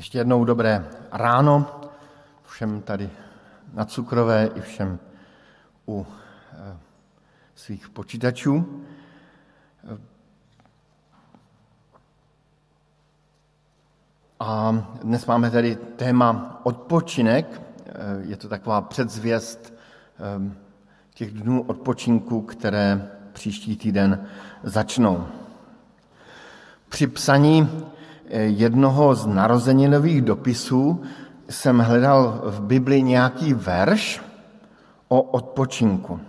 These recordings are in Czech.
Ještě jednou dobré ráno všem tady na cukrové i všem u eh, svých počítačů. A dnes máme tady téma odpočinek. Je to taková předzvěst eh, těch dnů odpočinku, které příští týden začnou. Při psaní jednoho z narozeninových dopisů jsem hledal v Bibli nějaký verš o odpočinku.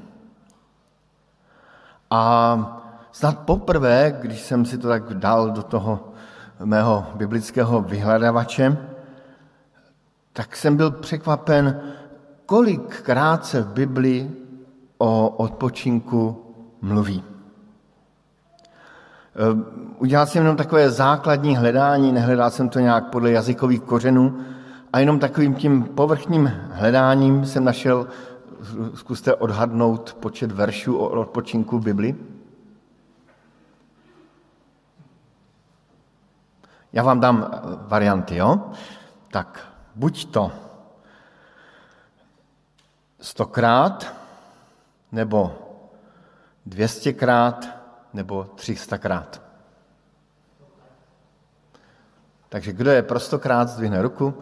A snad poprvé, když jsem si to tak dal do toho mého biblického vyhledavače, tak jsem byl překvapen, kolikrát se v Bibli o odpočinku mluví. Ehm, udělal jsem jenom takové základní hledání, nehledal jsem to nějak podle jazykových kořenů a jenom takovým tím povrchním hledáním jsem našel, zkuste odhadnout počet veršů o odpočinku v Bibli. Já vám dám eh, varianty, jo? Tak buď to stokrát, nebo dvěstěkrát, nebo 300krát. Takže kdo je pro 100krát, zdvihne ruku.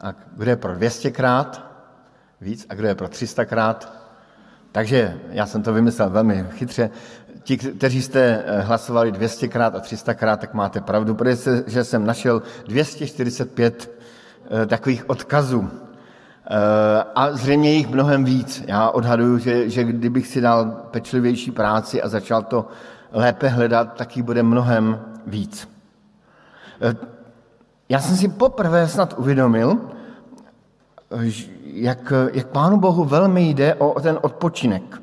A kdo je pro 200krát, víc. A kdo je pro 300krát. Takže já jsem to vymyslel velmi chytře. Ti, kteří jste eh, hlasovali 200krát a 300krát, tak máte pravdu, protože jsem našel 245 eh, takových odkazů a zřejmě jich mnohem víc. Já odhaduju, že, že kdybych si dal pečlivější práci a začal to lépe hledat, tak jich bude mnohem víc. Eh, já jsem si poprvé snad uvědomil, jak, jak Pánu Bohu velmi jde o ten odpočinek.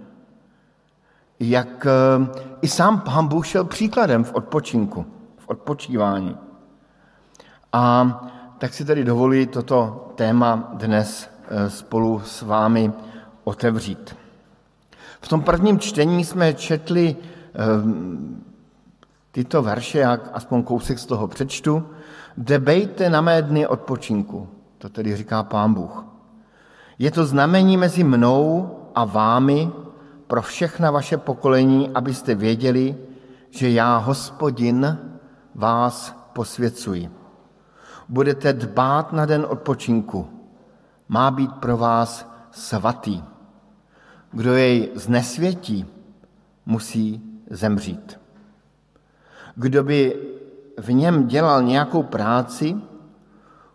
Jak eh, i sám Pán Bůh šel příkladem v odpočinku, v odpočívání. A tak si tedy dovolí toto téma dnes Eh, spolu s vámi otevřít. V tom prvním čtení jsme četli eh, tyto verše, jak aspoň kousek z toho přečtu. Debejte na mé dny odpočinku, to tedy říká pán Bůh. Je to znamení mezi mnou a vámi pro všechna vaše pokolení, abyste věděli, že já, hospodin, vás posvěcuji. Budete dbát na den odpočinku, má být pro vás svatý. Kdo jej znesvětí, musí zemřít. Kdo by v něm dělal nějakou práci,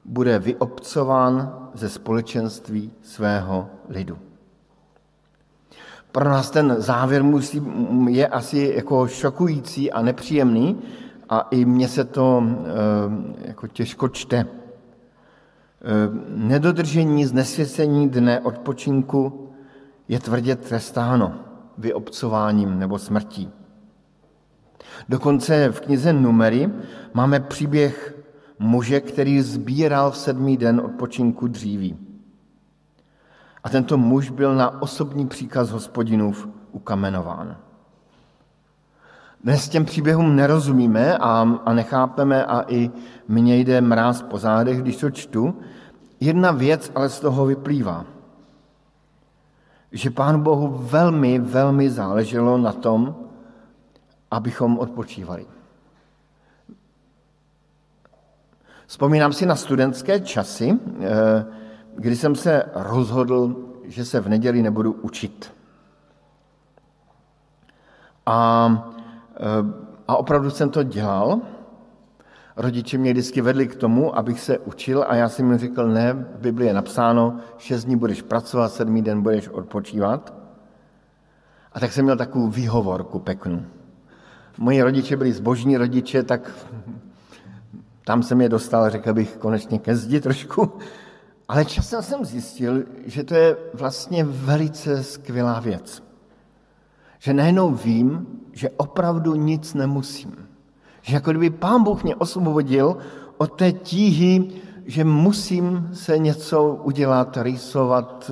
bude vyobcován ze společenství svého lidu. Pro nás ten závěr musí, je asi jako šokující a nepříjemný a i mně se to e, jako těžko čte. Eh, nedodržení znesvěcení dne odpočinku je tvrdě trestáno vyobcováním nebo smrtí. Dokonce v knize Numery máme příběh muže, který sbíral v sedmý den odpočinku dříví. A tento muž byl na osobní příkaz hospodinův ukamenován. Dnes těm příběhům nerozumíme a, a nechápeme a i mně jde mráz po zádech, když to čtu. Jedna věc ale z toho vyplývá, že Pánu Bohu velmi, velmi záleželo na tom, abychom odpočívali. Vzpomínám si na studentské časy, eh, kdy jsem se rozhodl, že se v neděli nebudu učit. A a opravdu jsem to dělal. Rodiče mě vždycky vedli k tomu, abych se učil a já jsem jim řekl, ne, v Biblii je napsáno, šest dní budeš pracovat, sedmý den budeš odpočívat. A tak jsem měl takovou výhovorku peknu. Moji rodiče byli zbožní rodiče, tak tam jsem je dostal, řekl bych, konečně ke zdi trošku. Ale časem jsem zjistil, že to je vlastně velice skvělá věc. Že najednou vím, že opravdu nic nemusím. Že jako kdyby pán Bůh mě osvobodil od té tíhy, že musím se něco udělat, rýsovat,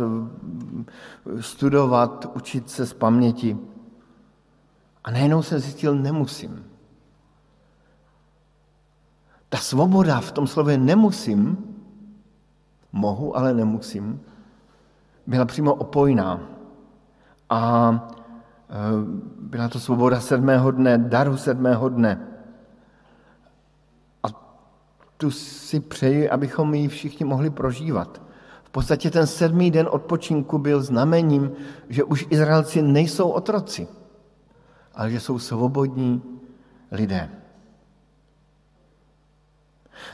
studovat, učit se z paměti. A najednou jsem zjistil, nemusím. Ta svoboda v tom slově nemusím, mohu, ale nemusím, byla přímo opojná. A byla to svoboda sedmého dne, daru sedmého dne. A tu si přeji, abychom ji všichni mohli prožívat. V podstatě ten sedmý den odpočinku byl znamením, že už Izraelci nejsou otroci, ale že jsou svobodní lidé.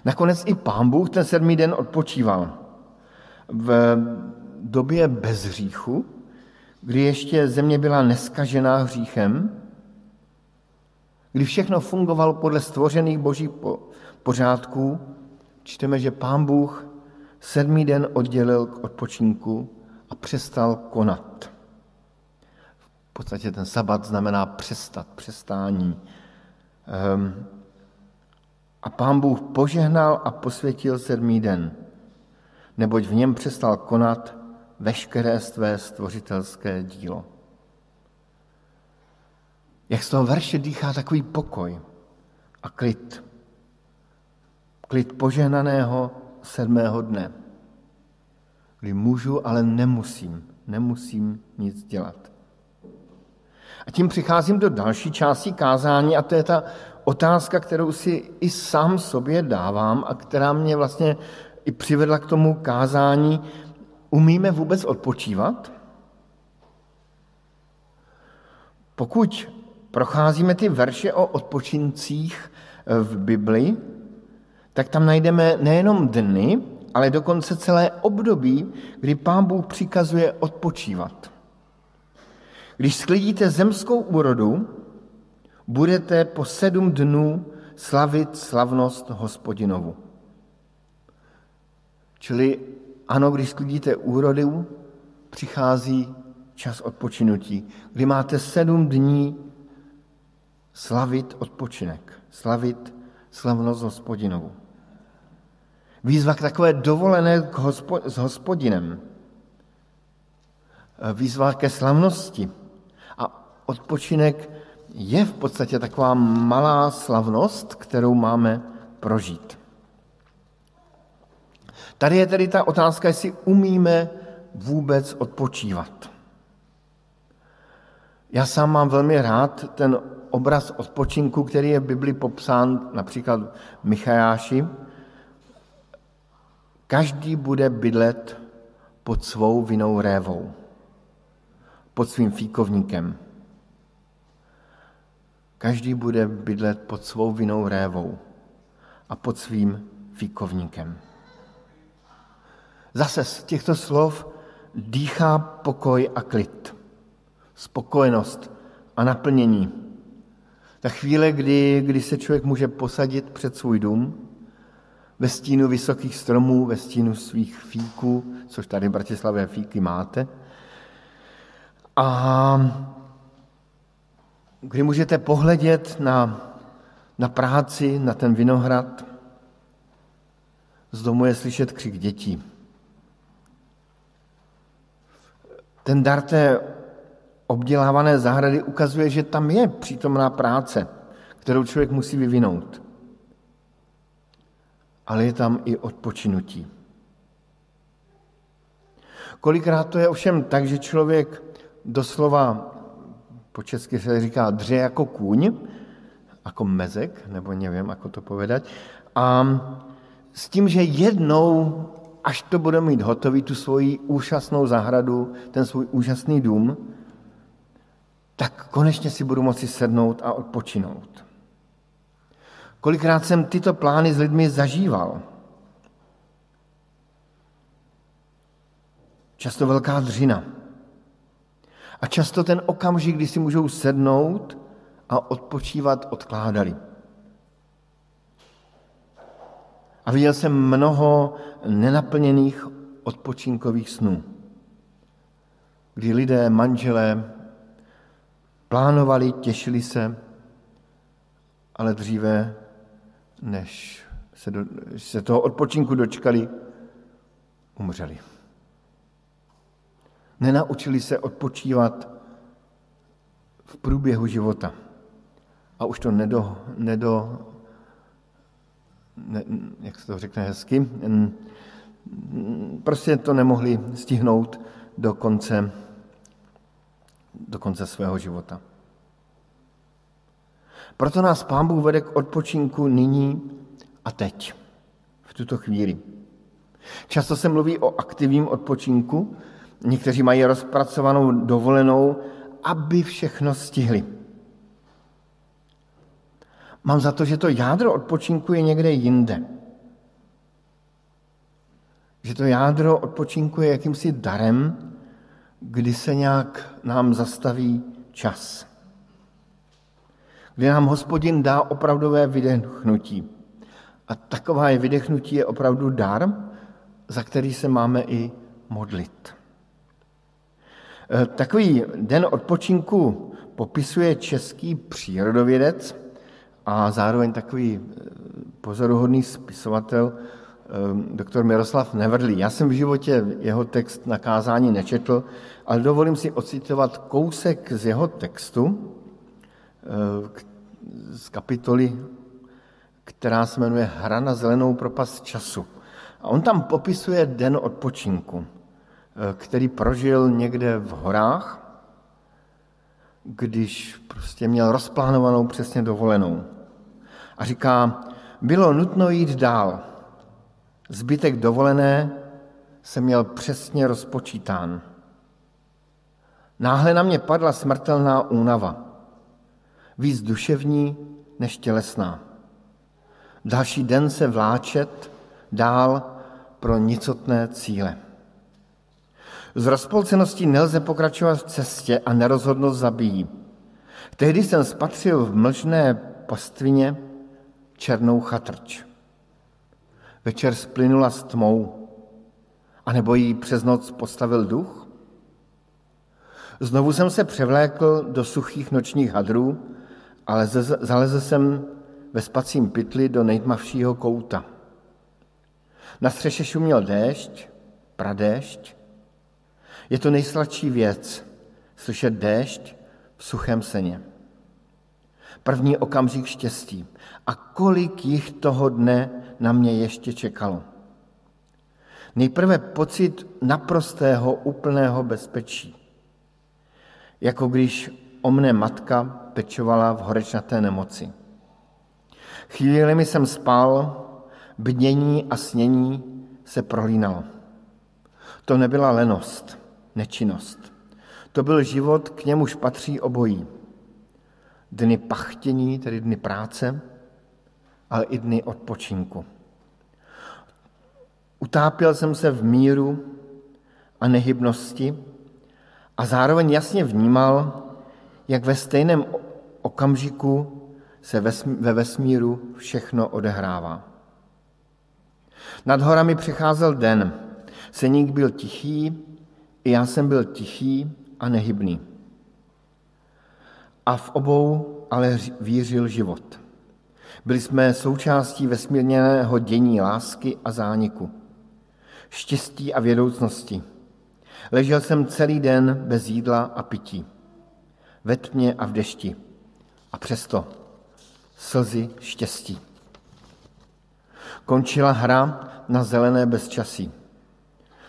Nakonec i pán Bůh ten sedmý den odpočíval. V době bez hříchu, kdy ještě země byla neskažená hříchem, kdy všechno fungovalo podle stvořených božích pořádků, čteme, že pán Bůh sedmý den oddělil k odpočinku a přestal konat. V podstatě ten sabat znamená přestat, přestání. Um, a pán Bůh požehnal a posvětil sedmý den, neboť v něm přestal konat veškeré své stvořitelské dílo. Jak z toho verše dýchá takový pokoj a klid. Klid požehnaného sedmého dne, kdy můžu, ale nemusím, nemusím nic dělat. A tím přicházím do další části kázání a to je ta otázka, kterou si i sám sobě dávám a která mě vlastně i přivedla k tomu kázání, umíme vůbec odpočívat? Pokud procházíme ty verše o odpočincích v Bibli, tak tam najdeme nejenom dny, ale dokonce celé období, kdy Pán Bůh přikazuje odpočívat. Když sklidíte zemskou úrodu, budete po sedm dnů slavit slavnost hospodinovu. Čili ano, když sklidíte úrodu, přichází čas odpočinutí, kdy máte sedm dní slavit odpočinek, slavit slavnost hospodinovu. Výzva k takové dovolené s hospodinem. Výzva ke slavnosti. A odpočinek je v podstatě taková malá slavnost, kterou máme prožít. Tady je tedy ta otázka, jestli umíme vůbec odpočívat. Já sám mám velmi rád ten obraz odpočinku, který je v Bibli popsán například Michajáši, Každý bude bydlet pod svou vinou révou, pod svým fíkovníkem. Každý bude bydlet pod svou vinou révou a pod svým fíkovníkem. Zase z těchto slov dýchá pokoj a klid, spokojenost a naplnění. Ta chvíle, kdy, kdy se člověk může posadit před svůj dům, ve stínu vysokých stromů, ve stínu svých fíků, což tady v Bratislavě fíky máte. A kdy můžete pohledět na, na práci, na ten vinohrad, z domu je slyšet křik dětí. Ten dar té obdělávané zahrady ukazuje, že tam je přítomná práce, kterou člověk musí vyvinout ale je tam i odpočinutí. Kolikrát to je ovšem tak, že člověk doslova, po česky se říká dře jako kůň, jako mezek, nebo nevím, jako to povedať, a s tím, že jednou, až to bude mít hotový, tu svoji úžasnou zahradu, ten svůj úžasný dům, tak konečně si budu moci sednout a odpočinout. Kolikrát jsem tyto plány s lidmi zažíval. Často velká dřina. A často ten okamžik, kdy si můžou sednout a odpočívat, odkládali. A viděl jsem mnoho nenaplněných odpočinkových snů, kdy lidé, manželé plánovali, těšili se, ale dříve než se, do, se toho odpočinku dočkali, umřeli. Nenaučili se odpočívat v průběhu života. A už to nedo, nedo, ne, jak se to řekne hezky, prostě to nemohli stihnout do konce, do konce svého života. Proto nás Pán Bůh vede k odpočinku nyní a teď, v tuto chvíli. Často se mluví o aktivním odpočinku, někteří mají rozpracovanou dovolenou, aby všechno stihli. Mám za to, že to jádro odpočinku je někde jinde. Že to jádro odpočinku je jakýmsi darem, kdy se nějak nám zastaví čas. Kdy nám hospodin dá opravdové vydechnutí. A takové vydechnutí je opravdu dar, za který se máme i modlit. E, takový den odpočinku popisuje český přírodovědec a zároveň takový e, pozoruhodný spisovatel, e, doktor Miroslav Nevrdlý. Já jsem v životě jeho text na kázání nečetl, ale dovolím si ocitovat kousek z jeho textu z kapitoly, která se jmenuje Hra na zelenou propast času. A on tam popisuje den odpočinku, eh, který prožil někde v horách, když prostě měl rozplánovanou přesně dovolenou. A říká, bylo nutno jít dál. Zbytek dovolené se měl přesně rozpočítán. Náhle na mě padla smrtelná únava. Víc duševní než tělesná. Další den se vláčet dál pro nicotné cíle. Z rozpolceností nelze pokračovat v cestě a nerozhodnost zabíjí. Tehdy jsem spatřil v mlžné pastvině černou chatrč. Večer splynula s tmou, anebo jí přes noc postavil duch? Znovu jsem se převlékl do suchých nočních hadrů, ale zalezl jsem ve spacím pytli do nejtmavšího kouta. Na střeše šuměl déšť, pradéšť. Je to nejsladší věc, slyšet déšť v suchém seně. První okamžik štěstí. A kolik jich toho dne na mě ještě čekalo. Nejprve pocit naprostého, úplného bezpečí. Jako když o mne matka pečovala v horečnaté nemoci. Chvíli jsem spal, bdění a snění se prolínalo. To nebyla lenost, nečinnost. To byl život, k němuž patří obojí. Dny pachtění, tedy dny práce, ale i dny odpočinku. Utápěl jsem se v míru a nehybnosti a zároveň jasně vnímal, jak ve stejném okamžiku se ve vesmíru všechno odehrává. Nad horami přecházel den. Seník byl tichý, i já jsem byl tichý a nehybný. A v obou ale vířil život. Byli jsme součástí vesmírného dění lásky a zániku, štěstí a vědoucnosti. Ležel jsem celý den bez jídla a pití, ve tmě a v dešti. A přesto slzy štěstí. Končila hra na zelené bezčasí.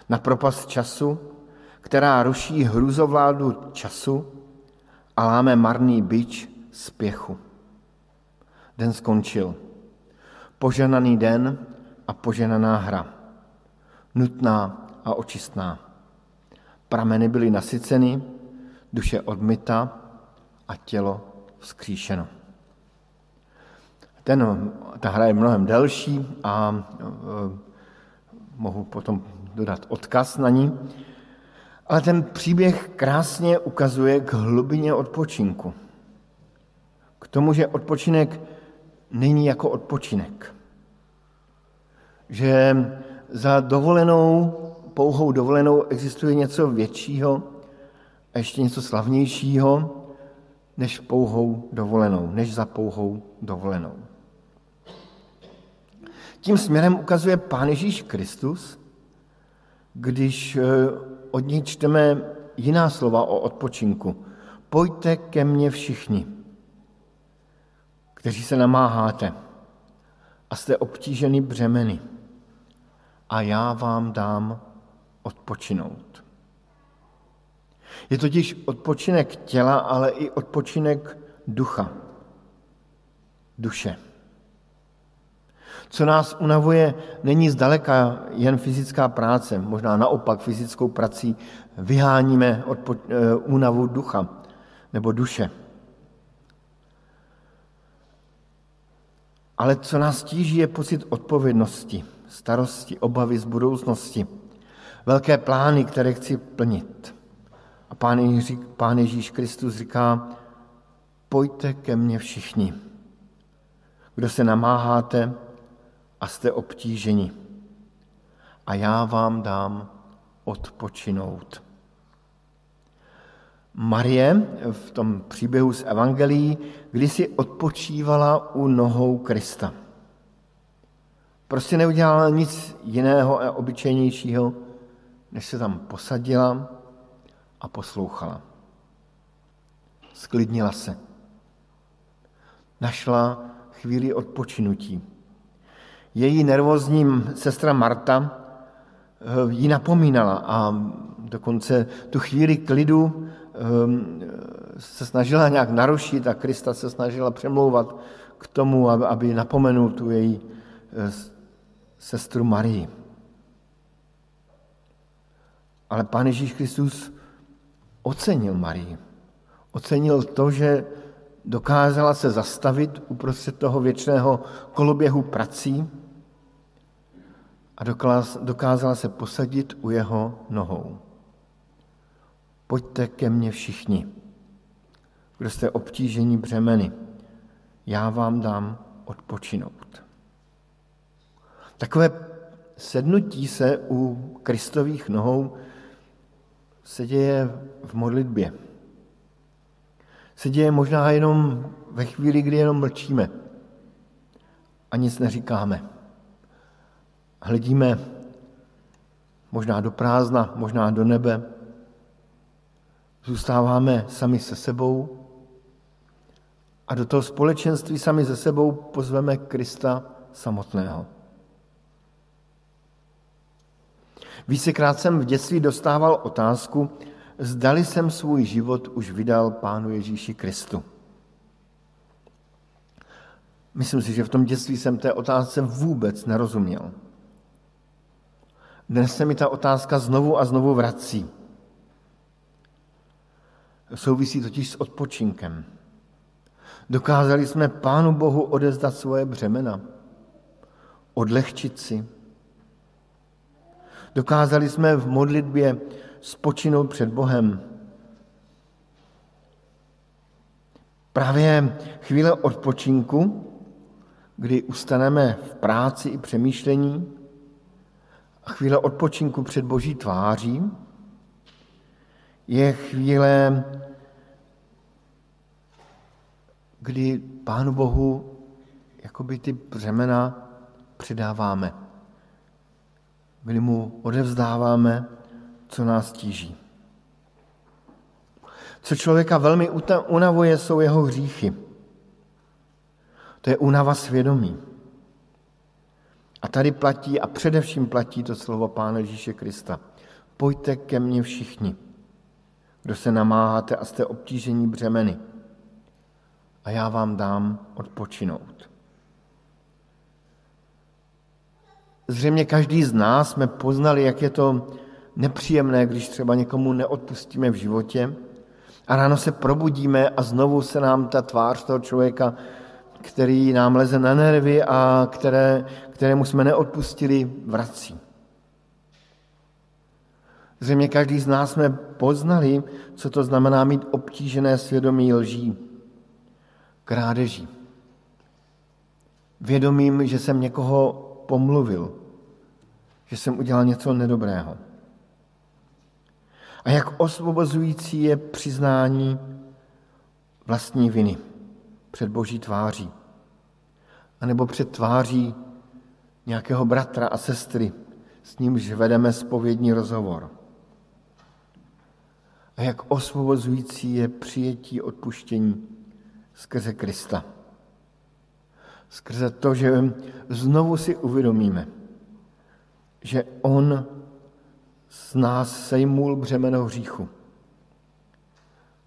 Na propast času, která ruší hrůzovládu času a láme marný byč spěchu. Den skončil. Poženaný den a poženaná hra. Nutná a očistná. Prameny byly nasyceny, duše odmyta a tělo vzkříšeno. Ten, ta hra je mnohem delší a e, mohu potom dodat odkaz na ní. Ale ten příběh krásně ukazuje k hlubině odpočinku. K tomu, že odpočinek není jako odpočinek. Že za dovolenou, pouhou dovolenou existuje něco většího a ještě něco slavnějšího než pouhou dovolenou, než za pouhou dovolenou. Tím směrem ukazuje Pán Ježíš Kristus, když eh, od něj čteme jiná slova o odpočinku. Pojďte ke mně všichni, kteří se namáháte a jste obtíženi břemeny a já vám dám odpočinout. Je totiž odpočinek těla, ale i odpočinek ducha, duše. Co nás unavuje, není zdaleka jen fyzická práce, možná naopak fyzickou prací vyháníme odpo- eh, únavu ducha nebo duše. Ale co nás tíží, je pocit odpovědnosti, starosti, obavy z budoucnosti, velké plány, které chci plnit. A Pán, Ježíš, Pán Ježíš Kristus říká, pojďte ke mně všichni, kdo se namáháte a jste obtíženi. A já vám dám odpočinout. Marie v tom příběhu z Evangelií kdysi odpočívala u nohou Krista. Prostě neudělala nic jiného a obyčejnějšího, než se tam posadila a poslouchala. Sklidnila se. Našla chvíli odpočinutí. Její nervózní sestra Marta eh, ji napomínala a dokonce tu chvíli klidu ehm, se snažila nějak narušit a Krista se snažila přemlouvat k tomu, aby napomenul tu její eh, sestru Marii. Ale Pán Ježíš Kristus ocenil Marii. Ocenil to, že dokázala se zastavit uprostřed toho věčného koloběhu prací a dokázala se posadit u jeho nohou. Pojďte ke mně všichni, kdo jste obtížení břemeny. Já vám dám odpočinout. Takové sednutí se u Kristových nohou se děje v modlitbě. Se děje možná jenom ve chvíli, kdy jenom mlčíme a nic neříkáme. Hledíme možná do prázdna, možná do nebe. Zůstáváme sami se sebou a do toho společenství sami se sebou pozveme Krista samotného. Vícekrát jsem v dětství dostával otázku, zdali jsem svůj život už vydal Pánu Ježíši Kristu. Myslím si, že v tom dětství jsem té otázce vůbec nerozuměl. Dnes se mi ta otázka znovu a znovu vrací. Souvisí totiž s odpočinkem. Dokázali jsme Pánu Bohu odezdat svoje břemena, odlehčit si, Dokázali jsme v modlitbě spočinout před Bohem. Právě chvíle odpočinku, kdy ustaneme v práci i přemýšlení, a chvíle odpočinku před Boží tváří, je chvíle, kdy Pánu Bohu jakoby ty břemena přidáváme kdy mu odevzdáváme, co nás tíží. Co člověka velmi unavuje, jsou jeho hříchy. To je únava svědomí. A tady platí a především platí to slovo Pána Ježíše Krista. Pojďte ke mně všichni, kdo se namáháte a jste obtížení břemeny a já vám dám odpočinout. Zřejmě každý z nás jsme poznali, jak je to nepříjemné, když třeba někomu neodpustíme v životě a ráno se probudíme a znovu se nám ta tvář toho člověka, který nám leze na nervy a které, kterému jsme neodpustili, vrací. Zřejmě každý z nás jsme poznali, co to znamená mít obtížené svědomí lží, krádeží. Vědomím, že jsem někoho pomluvil, že jsem udělal něco nedobrého. A jak osvobozující je přiznání vlastní viny před boží tváří, anebo před tváří nějakého bratra a sestry, s nímž vedeme spovědní rozhovor. A jak osvobozující je přijetí odpuštění skrze Krista. Skrze to, že znovu si uvědomíme, že On z nás sejmul břemeno hříchu.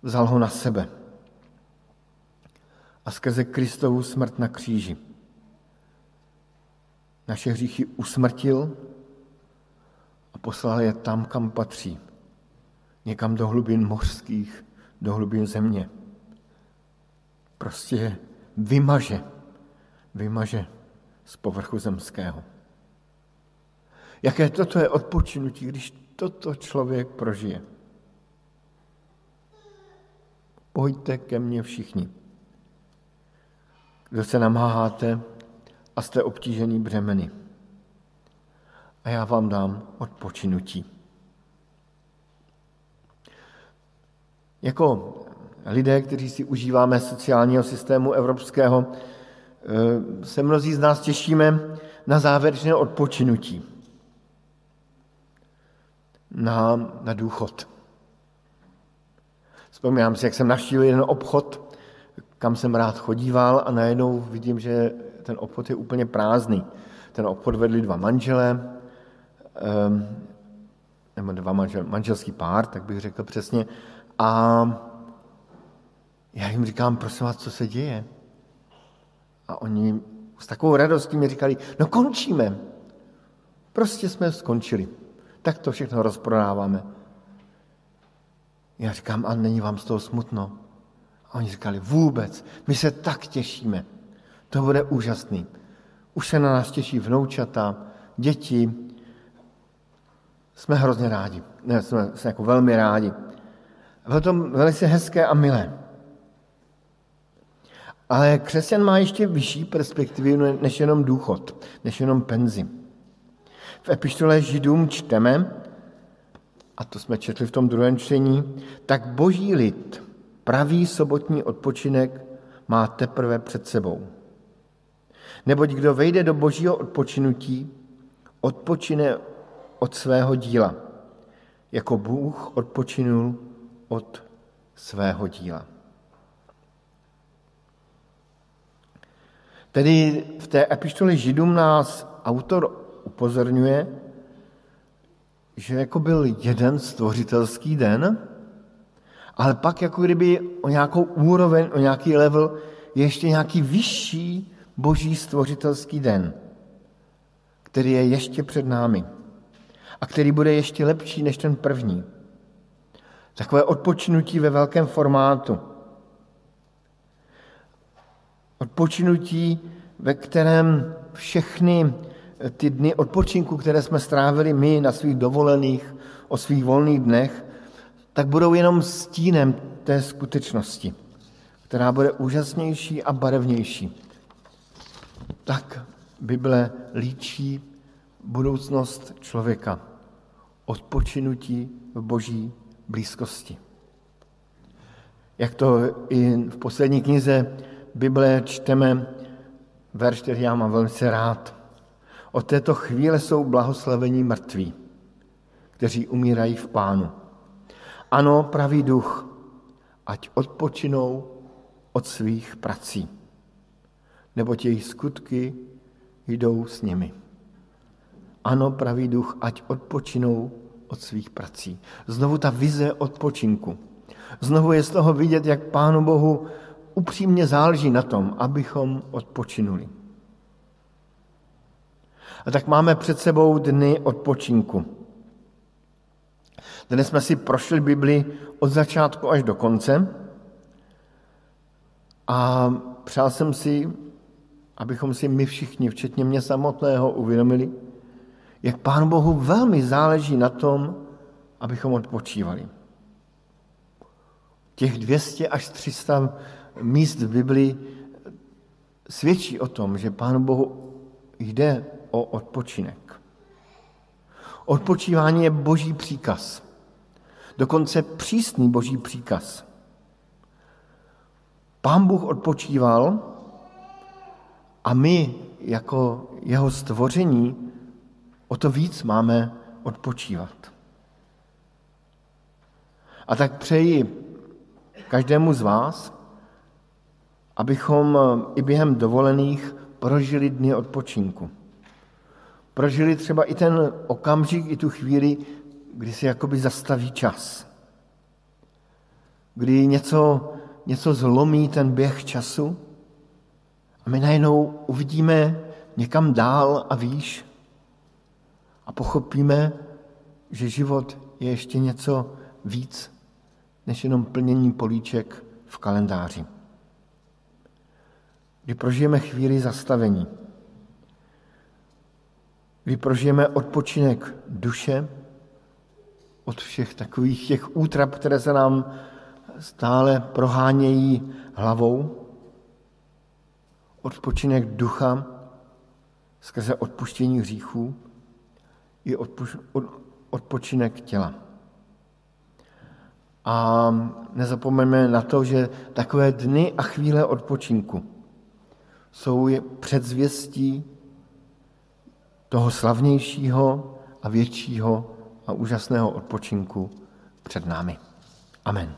Vzal ho na sebe. A skrze Kristovu smrt na kříži naše hříchy usmrtil a poslal je tam, kam patří. Někam do hlubin mořských, do hlubin země. Prostě vymaže, vymaže z povrchu zemského. Jaké toto je odpočinutí, když toto člověk prožije. Pojďte ke mně všichni, kdo se namáháte a jste obtížený břemeny. A já vám dám odpočinutí. Jako lidé, kteří si užíváme sociálního systému evropského, eh, se mnozí z nás těšíme na závěrečné odpočinutí, na, na důchod. Vzpomínám si, jak jsem navštívil jeden obchod, kam jsem rád chodíval a najednou vidím, že ten obchod je úplně prázdný. Ten obchod vedli dva manžele, um, nebo dva manžel, manželský pár, tak bych řekl přesně, a já jim říkám, prosím vás, co se děje? A oni s takovou radostí mi říkali, no končíme. Prostě jsme skončili. Tak to všechno rozprodáváme. Já říkám, a není vám z toho smutno? A oni říkali, vůbec, my se tak těšíme. To bude úžasný. Už se na nás těší vnoučata, děti. Jsme hrozně rádi. Ne, jsme, jsme jako velmi rádi. Bylo to velice hezké a milé. Ale křesťan má ještě vyšší perspektivu než jenom důchod, než jenom penzi. V epištole Židům čteme, a to jsme četli v tom druhém čtení, tak boží lid pravý sobotní odpočinek má teprve před sebou. Neboť kdo vejde do božího odpočinutí, odpočine od svého díla, jako Bůh odpočinul od svého díla. Tedy v té epištole Židům nás autor upozorňuje, že jako byl jeden stvořitelský den, ale pak jako kdyby o nějakou úroveň, o nějaký level je ještě nějaký vyšší boží stvořitelský den, který je ještě před námi a který bude ještě lepší než ten první. Takové odpočinutí ve velkém formátu. Odpočinutí, ve kterém všechny ty dny odpočinku, které jsme strávili my na svých dovolených, o svých volných dnech, tak budou jenom stínem té skutečnosti, která bude úžasnější a barevnější. Tak Bible líčí budoucnost člověka, odpočinutí v boží blízkosti. Jak to i v poslední knize Bible čteme, verš, který já mám velmi rád. Od této chvíle jsou blahoslavení mrtví, kteří umírají v pánu. Ano, pravý duch, ať odpočinou od svých prací, nebo jejich skutky jdou s nimi. Ano, pravý duch, ať odpočinou od svých prací. Znovu ta vize odpočinku. Znovu je z toho vidět, jak Pánu Bohu upřímně záleží na tom, abychom odpočinuli. A tak máme před sebou dny odpočinku. Dnes jsme si prošli Bibli od začátku až do konce a přál jsem si, abychom si my všichni, včetně mě samotného, uvědomili, jak Pánu Bohu velmi záleží na tom, abychom odpočívali. Těch 200 až 300 míst v Biblii svědčí o tom, že Pánu Bohu jde o odpočinek. Odpočívání je boží příkaz. Dokonce přísný boží příkaz. Pán Bůh odpočíval a my jako jeho stvoření o to víc máme odpočívat. A tak přeji každému z vás, abychom i během dovolených prožili dny odpočinku. Prožili třeba i ten okamžik, i tu chvíli, kdy se jakoby zastaví čas. Kdy něco, něco zlomí ten běh času a my najednou uvidíme někam dál a výš a pochopíme, že život je ještě něco víc, než jenom plnění políček v kalendáři. Kdy prožijeme chvíli zastavení, kdy prožijeme odpočinek duše od všech takových těch útrap, které se nám stále prohánějí hlavou, odpočinek ducha skrze odpuštění hříchů i odpočinek těla. A nezapomeňme na to, že takové dny a chvíle odpočinku jsou předzvěstí toho slavnějšího a většího a úžasného odpočinku před námi. Amen.